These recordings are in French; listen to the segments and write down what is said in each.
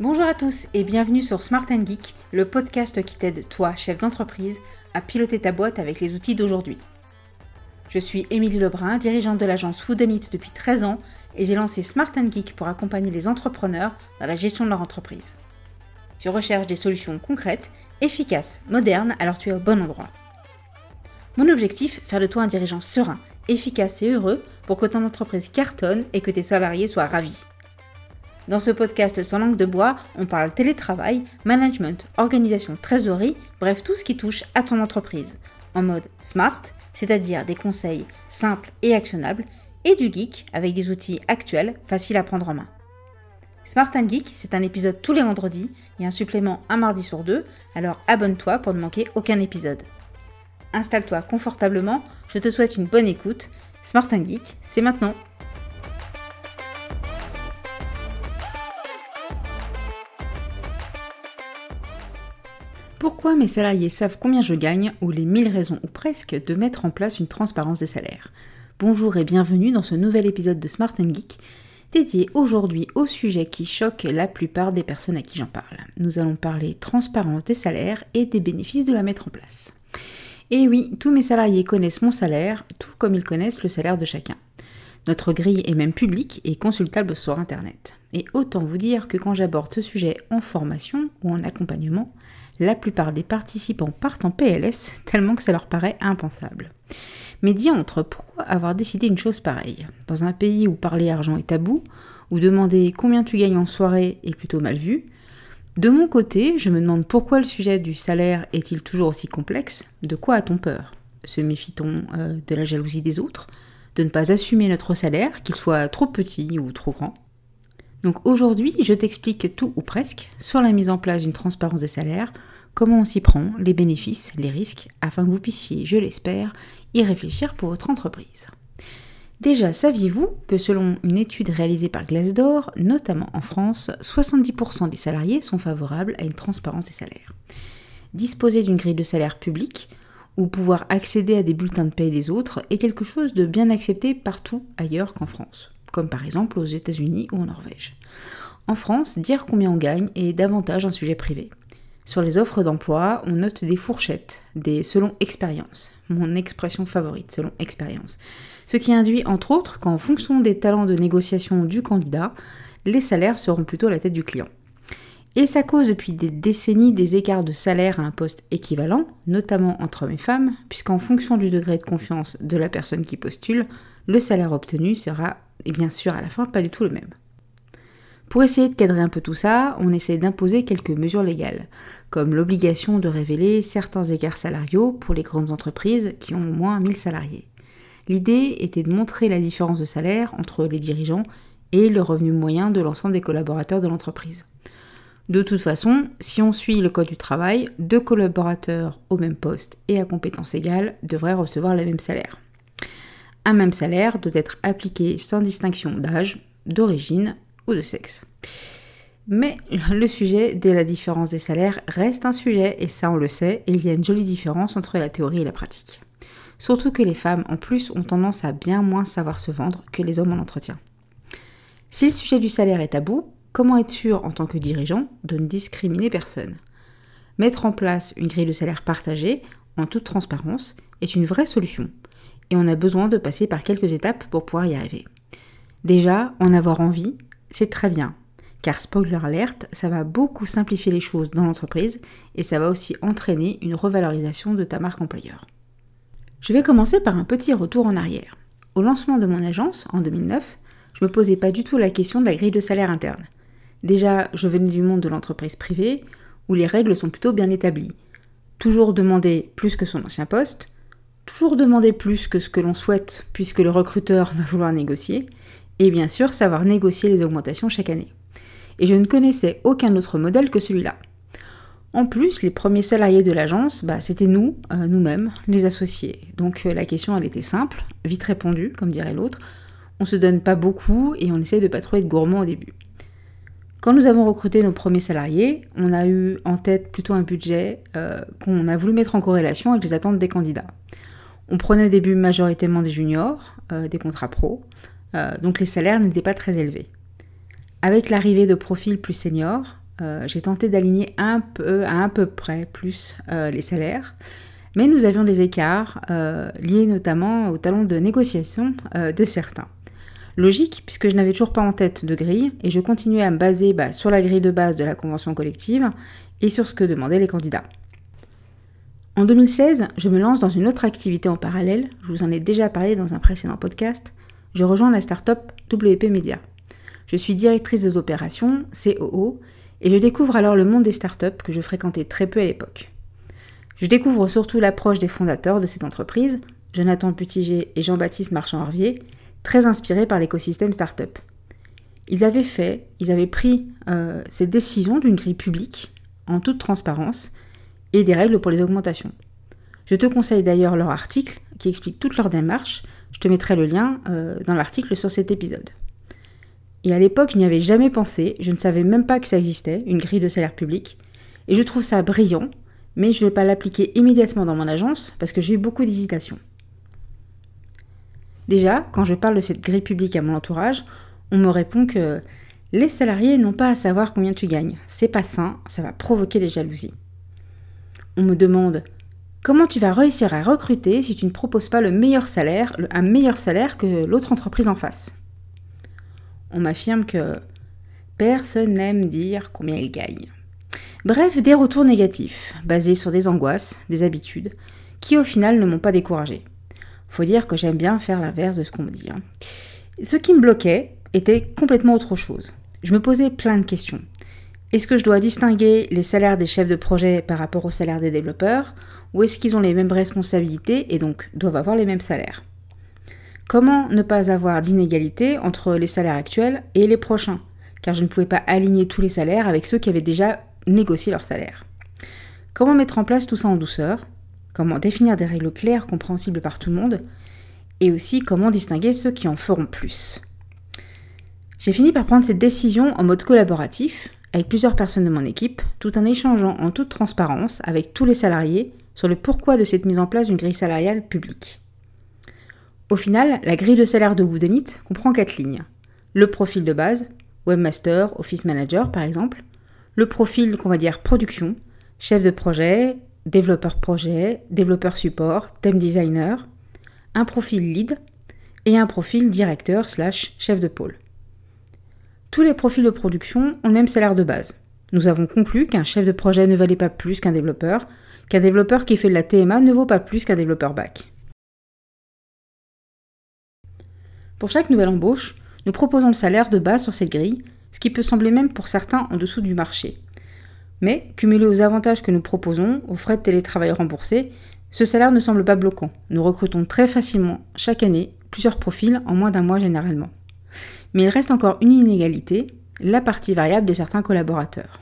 Bonjour à tous et bienvenue sur Smart Geek, le podcast qui t'aide, toi, chef d'entreprise, à piloter ta boîte avec les outils d'aujourd'hui. Je suis Émilie Lebrun, dirigeante de l'agence Foodonit depuis 13 ans et j'ai lancé Smart Geek pour accompagner les entrepreneurs dans la gestion de leur entreprise. Tu recherches des solutions concrètes, efficaces, modernes, alors tu es au bon endroit. Mon objectif, faire de toi un dirigeant serein, efficace et heureux pour que ton entreprise cartonne et que tes salariés soient ravis. Dans ce podcast sans langue de bois, on parle télétravail, management, organisation, trésorerie, bref tout ce qui touche à ton entreprise. En mode smart, c'est-à-dire des conseils simples et actionnables, et du geek avec des outils actuels faciles à prendre en main. Smart Geek, c'est un épisode tous les vendredis et un supplément un mardi sur deux, alors abonne-toi pour ne manquer aucun épisode. Installe-toi confortablement, je te souhaite une bonne écoute. Smart Geek, c'est maintenant. Pourquoi mes salariés savent combien je gagne ou les mille raisons ou presque de mettre en place une transparence des salaires? Bonjour et bienvenue dans ce nouvel épisode de Smart Geek dédié aujourd'hui au sujet qui choque la plupart des personnes à qui j'en parle. Nous allons parler transparence des salaires et des bénéfices de la mettre en place. Et oui, tous mes salariés connaissent mon salaire, tout comme ils connaissent le salaire de chacun. Notre grille est même publique et consultable sur Internet. Et autant vous dire que quand j'aborde ce sujet en formation ou en accompagnement, la plupart des participants partent en PLS tellement que ça leur paraît impensable. Mais diantre, pourquoi avoir décidé une chose pareille? Dans un pays où parler argent est tabou, où demander combien tu gagnes en soirée est plutôt mal vu, de mon côté, je me demande pourquoi le sujet du salaire est-il toujours aussi complexe? De quoi a-t-on peur? Se méfie-t-on euh, de la jalousie des autres? De ne pas assumer notre salaire, qu'il soit trop petit ou trop grand? Donc aujourd'hui, je t'explique tout ou presque sur la mise en place d'une transparence des salaires, comment on s'y prend, les bénéfices, les risques, afin que vous puissiez, je l'espère, y réfléchir pour votre entreprise. Déjà, saviez-vous que selon une étude réalisée par Glassdoor, notamment en France, 70% des salariés sont favorables à une transparence des salaires? Disposer d'une grille de salaire publique ou pouvoir accéder à des bulletins de paie des autres est quelque chose de bien accepté partout ailleurs qu'en France comme par exemple aux États-Unis ou en Norvège. En France, dire combien on gagne est davantage un sujet privé. Sur les offres d'emploi, on note des fourchettes, des selon expérience, mon expression favorite, selon expérience. Ce qui induit entre autres qu'en fonction des talents de négociation du candidat, les salaires seront plutôt à la tête du client. Et ça cause depuis des décennies des écarts de salaire à un poste équivalent, notamment entre hommes et femmes, puisqu'en fonction du degré de confiance de la personne qui postule, le salaire obtenu sera et bien sûr à la fin pas du tout le même. Pour essayer de cadrer un peu tout ça, on essaie d'imposer quelques mesures légales, comme l'obligation de révéler certains écarts salariaux pour les grandes entreprises qui ont au moins 1000 salariés. L'idée était de montrer la différence de salaire entre les dirigeants et le revenu moyen de l'ensemble des collaborateurs de l'entreprise. De toute façon, si on suit le code du travail, deux collaborateurs au même poste et à compétences égales devraient recevoir le même salaire. Un même salaire doit être appliqué sans distinction d'âge, d'origine de sexe. Mais le sujet de la différence des salaires reste un sujet, et ça on le sait, et il y a une jolie différence entre la théorie et la pratique. Surtout que les femmes, en plus, ont tendance à bien moins savoir se vendre que les hommes en entretien. Si le sujet du salaire est tabou, comment être sûr en tant que dirigeant de ne discriminer personne? Mettre en place une grille de salaire partagée, en toute transparence, est une vraie solution et on a besoin de passer par quelques étapes pour pouvoir y arriver. Déjà, en avoir envie, c'est très bien, car spoiler alert, ça va beaucoup simplifier les choses dans l'entreprise et ça va aussi entraîner une revalorisation de ta marque employeur. Je vais commencer par un petit retour en arrière. Au lancement de mon agence, en 2009, je me posais pas du tout la question de la grille de salaire interne. Déjà, je venais du monde de l'entreprise privée, où les règles sont plutôt bien établies. Toujours demander plus que son ancien poste, toujours demander plus que ce que l'on souhaite puisque le recruteur va vouloir négocier, et bien sûr savoir négocier les augmentations chaque année. Et je ne connaissais aucun autre modèle que celui-là. En plus, les premiers salariés de l'agence, bah, c'était nous, euh, nous-mêmes, les associés. Donc euh, la question, elle était simple, vite répondue, comme dirait l'autre. On se donne pas beaucoup et on essaie de pas trop être gourmand au début. Quand nous avons recruté nos premiers salariés, on a eu en tête plutôt un budget euh, qu'on a voulu mettre en corrélation avec les attentes des candidats. On prenait au début majoritairement des juniors, des contrats pro, euh, donc les salaires n'étaient pas très élevés. Avec l'arrivée de profils plus seniors, euh, j'ai tenté d'aligner un peu, à un peu près plus euh, les salaires, mais nous avions des écarts liés notamment au talent de négociation de certains. Logique, puisque je n'avais toujours pas en tête de grille, et je continuais à me baser bah, sur la grille de base de la convention collective et sur ce que demandaient les candidats. En 2016, je me lance dans une autre activité en parallèle, je vous en ai déjà parlé dans un précédent podcast, je rejoins la start-up WP Media. Je suis directrice des opérations, COO, et je découvre alors le monde des startups que je fréquentais très peu à l'époque. Je découvre surtout l'approche des fondateurs de cette entreprise, Jonathan Putiger et Jean-Baptiste Marchand-Harvier, très inspirés par l'écosystème startup. Ils avaient fait, ils avaient pris euh, cette décision d'une grille publique, en toute transparence, et des règles pour les augmentations. Je te conseille d'ailleurs leur article qui explique toute leur démarche. Je te mettrai le lien euh, dans l'article sur cet épisode. Et à l'époque, je n'y avais jamais pensé, je ne savais même pas que ça existait, une grille de salaire public. Et je trouve ça brillant, mais je ne vais pas l'appliquer immédiatement dans mon agence parce que j'ai eu beaucoup d'hésitation. Déjà, quand je parle de cette grille publique à mon entourage, on me répond que les salariés n'ont pas à savoir combien tu gagnes. C'est pas sain, ça va provoquer des jalousies. On me demande comment tu vas réussir à recruter si tu ne proposes pas le meilleur salaire, un meilleur salaire que l'autre entreprise en face? On m'affirme que personne n'aime dire combien il gagne. Bref, des retours négatifs, basés sur des angoisses, des habitudes, qui au final ne m'ont pas découragé. Faut dire que j'aime bien faire l'inverse de ce qu'on me dit. Hein. Ce qui me bloquait était complètement autre chose. Je me posais plein de questions. Est-ce que je dois distinguer les salaires des chefs de projet par rapport aux salaires des développeurs Ou est-ce qu'ils ont les mêmes responsabilités et donc doivent avoir les mêmes salaires? Comment ne pas avoir d'inégalité entre les salaires actuels et les prochains? Car je ne pouvais pas aligner tous les salaires avec ceux qui avaient déjà négocié leur salaire. Comment mettre en place tout ça en douceur? Comment définir des règles claires, compréhensibles par tout le monde? Et aussi comment distinguer ceux qui en feront plus? J'ai fini par prendre cette décision en mode collaboratif, avec plusieurs personnes de mon équipe, tout en échangeant en toute transparence avec tous les salariés sur le pourquoi de cette mise en place d'une grille salariale publique. Au final, la grille de salaire de Woodenit comprend quatre lignes. Le profil de base, webmaster, office manager par exemple, le profil qu'on va dire production, chef de projet, développeur projet, développeur support, theme designer, un profil lead et un profil directeur slash chef de pôle. Tous les profils de production ont le même salaire de base. Nous avons conclu qu'un chef de projet ne valait pas plus qu'un développeur, qu'un développeur qui fait de la TMA ne vaut pas plus qu'un développeur back. Pour chaque nouvelle embauche, nous proposons le salaire de base sur cette grille, ce qui peut sembler même pour certains en dessous du marché. Mais, cumulé aux avantages que nous proposons, aux frais de télétravail remboursés, ce salaire ne semble pas bloquant. Nous recrutons très facilement, chaque année, plusieurs profils en moins d'un mois généralement. Mais il reste encore une inégalité, la partie variable de certains collaborateurs.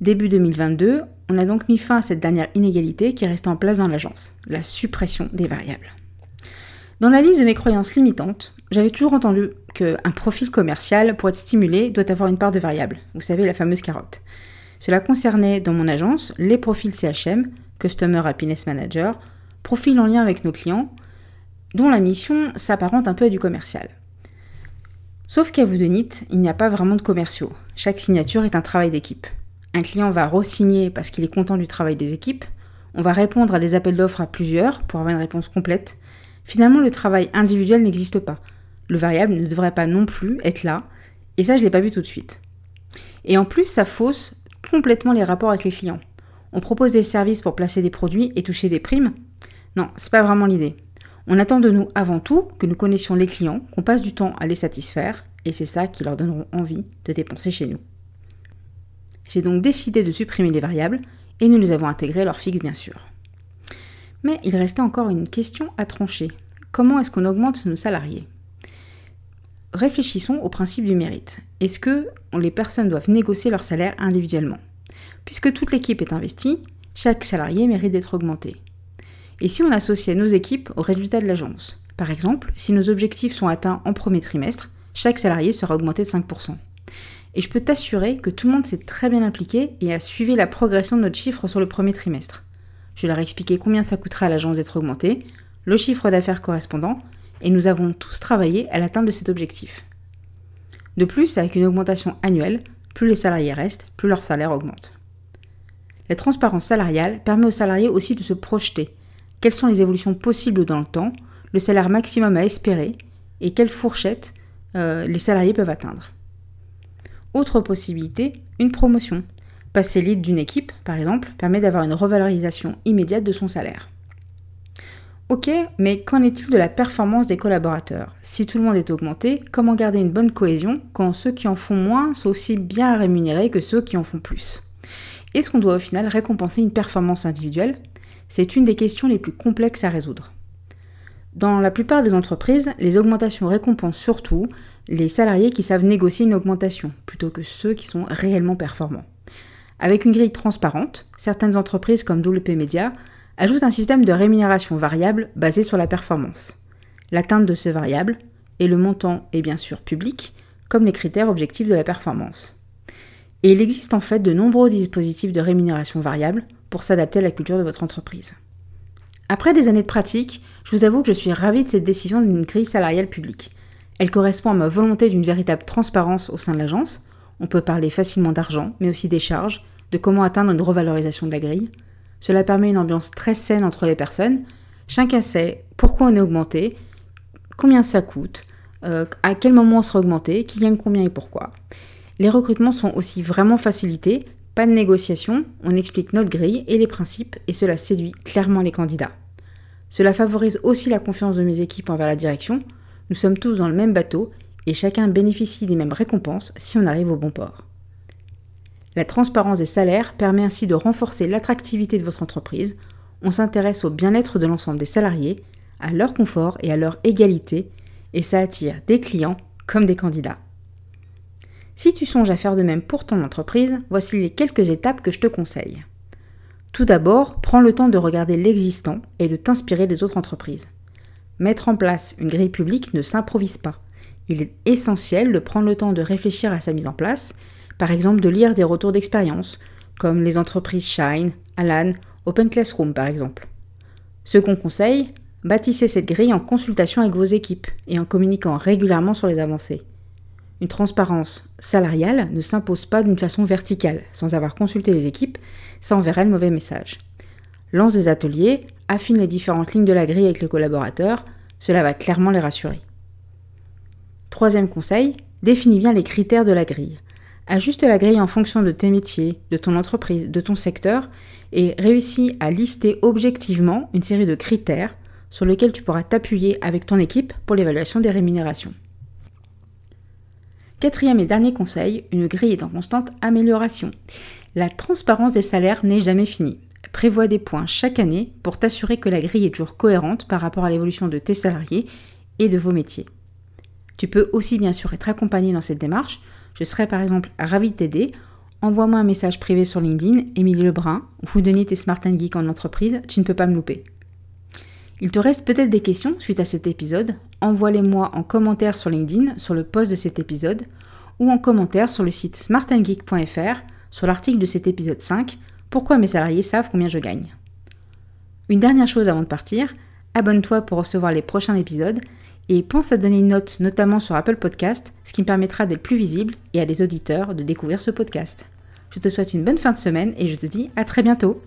Début 2022, on a donc mis fin à cette dernière inégalité qui restait en place dans l'agence, la suppression des variables. Dans la liste de mes croyances limitantes, j'avais toujours entendu qu'un profil commercial, pour être stimulé, doit avoir une part de variable. Vous savez, la fameuse carotte. Cela concernait dans mon agence les profils CHM, Customer Happiness Manager, profils en lien avec nos clients, dont la mission s'apparente un peu à du commercial. Sauf qu'à Voudonit, il n'y a pas vraiment de commerciaux. Chaque signature est un travail d'équipe. Un client va re-signer parce qu'il est content du travail des équipes. On va répondre à des appels d'offres à plusieurs pour avoir une réponse complète. Finalement, le travail individuel n'existe pas le variable ne devrait pas non plus être là, et ça je l'ai pas vu tout de suite. Et en plus, ça fausse complètement les rapports avec les clients. On propose des services pour placer des produits et toucher des primes Non, c'est pas vraiment l'idée. On attend de nous avant tout que nous connaissions les clients, qu'on passe du temps à les satisfaire, et c'est ça qui leur donneront envie de dépenser chez nous. J'ai donc décidé de supprimer les variables, et nous les avons intégrées leur fixe bien sûr. Mais il restait encore une question à trancher. Comment est-ce qu'on augmente nos salariés? Réfléchissons au principe du mérite. Est-ce que les personnes doivent négocier leur salaire individuellement? Puisque toute l'équipe est investie, chaque salarié mérite d'être augmenté. Et si on associait nos équipes aux résultats de l'agence Par exemple, si nos objectifs sont atteints en premier trimestre, chaque salarié sera augmenté de 5%. Et je peux t'assurer que tout le monde s'est très bien impliqué et a suivi la progression de notre chiffre sur le premier trimestre. Je leur ai expliqué combien ça coûterait à l'agence d'être augmenté, le chiffre d'affaires correspondant, et nous avons tous travaillé à l'atteinte de cet objectif. De plus, avec une augmentation annuelle, plus les salariés restent, plus leur salaire augmente. La transparence salariale permet aux salariés aussi de se projeter. Quelles sont les évolutions possibles dans le temps, le salaire maximum à espérer et quelle fourchette euh, les salariés peuvent atteindre. Autre possibilité, une promotion. Passer lead d'une équipe, par exemple, permet d'avoir une revalorisation immédiate de son salaire. Ok, mais qu'en est-il de la performance des collaborateurs? Si tout le monde est augmenté, comment garder une bonne cohésion quand ceux qui en font moins sont aussi bien rémunérés que ceux qui en font plus? Est-ce qu'on doit au final récompenser une performance individuelle? C'est une des questions les plus complexes à résoudre. Dans la plupart des entreprises, les augmentations récompensent surtout les salariés qui savent négocier une augmentation, plutôt que ceux qui sont réellement performants. Avec une grille transparente, certaines entreprises comme WP Media ajoutent un système de rémunération variable basé sur la performance. L'atteinte de ce variable et le montant est bien sûr public, comme les critères objectifs de la performance. Et il existe en fait de nombreux dispositifs de rémunération variable pour s'adapter à la culture de votre entreprise. Après des années de pratique, je vous avoue que je suis ravie de cette décision d'une grille salariale publique. Elle correspond à ma volonté d'une véritable transparence au sein de l'agence. On peut parler facilement d'argent, mais aussi des charges, de comment atteindre une revalorisation de la grille. Cela permet une ambiance très saine entre les personnes. Chacun sait pourquoi on est augmenté, combien ça coûte, euh, à quel moment on sera augmenté, qui gagne combien et pourquoi. Les recrutements sont aussi vraiment facilités, pas de négociation, on explique notre grille et les principes et cela séduit clairement les candidats. Cela favorise aussi la confiance de mes équipes envers la direction, nous sommes tous dans le même bateau et chacun bénéficie des mêmes récompenses si on arrive au bon port. La transparence des salaires permet ainsi de renforcer l'attractivité de votre entreprise. On s'intéresse au bien-être de l'ensemble des salariés, à leur confort et à leur égalité, et ça attire des clients comme des candidats. Si tu songes à faire de même pour ton entreprise, voici les quelques étapes que je te conseille. Tout d'abord, prends le temps de regarder l'existant et de t'inspirer des autres entreprises. Mettre en place une grille publique ne s'improvise pas. Il est essentiel de prendre le temps de réfléchir à sa mise en place, par exemple de lire des retours d'expérience, comme les entreprises Shine, Alan, Open Classroom par exemple. Second conseil, bâtissez cette grille en consultation avec vos équipes et en communiquant régulièrement sur les avancées. Une transparence salariale ne s'impose pas d'une façon verticale, sans avoir consulté les équipes, ça enverrait le mauvais message. Lance des ateliers, affine les différentes lignes de la grille avec le collaborateur, cela va clairement les rassurer. Troisième conseil, définis bien les critères de la grille. Ajuste la grille en fonction de tes métiers, de ton entreprise, de ton secteur, et réussis à lister objectivement une série de critères sur lesquels tu pourras t'appuyer avec ton équipe pour l'évaluation des rémunérations. Quatrième et dernier conseil, une grille est en constante amélioration. La transparence des salaires n'est jamais finie. Prévois des points chaque année pour t'assurer que la grille est toujours cohérente par rapport à l'évolution de tes salariés et de vos métiers. Tu peux aussi bien sûr être accompagné dans cette démarche. Je serais par exemple ravi de t'aider. Envoie-moi un message privé sur LinkedIn, Émilie Lebrun, ou Denis tes Smart Geek en entreprise, tu ne peux pas me louper. Il te reste peut-être des questions suite à cet épisode, envoie-les-moi en commentaire sur LinkedIn sur le post de cet épisode ou en commentaire sur le site smartandgeek.fr sur l'article de cet épisode 5 pourquoi mes salariés savent combien je gagne. Une dernière chose avant de partir, abonne-toi pour recevoir les prochains épisodes et pense à donner une note notamment sur Apple Podcast, ce qui me permettra d'être plus visible et à des auditeurs de découvrir ce podcast. Je te souhaite une bonne fin de semaine et je te dis à très bientôt.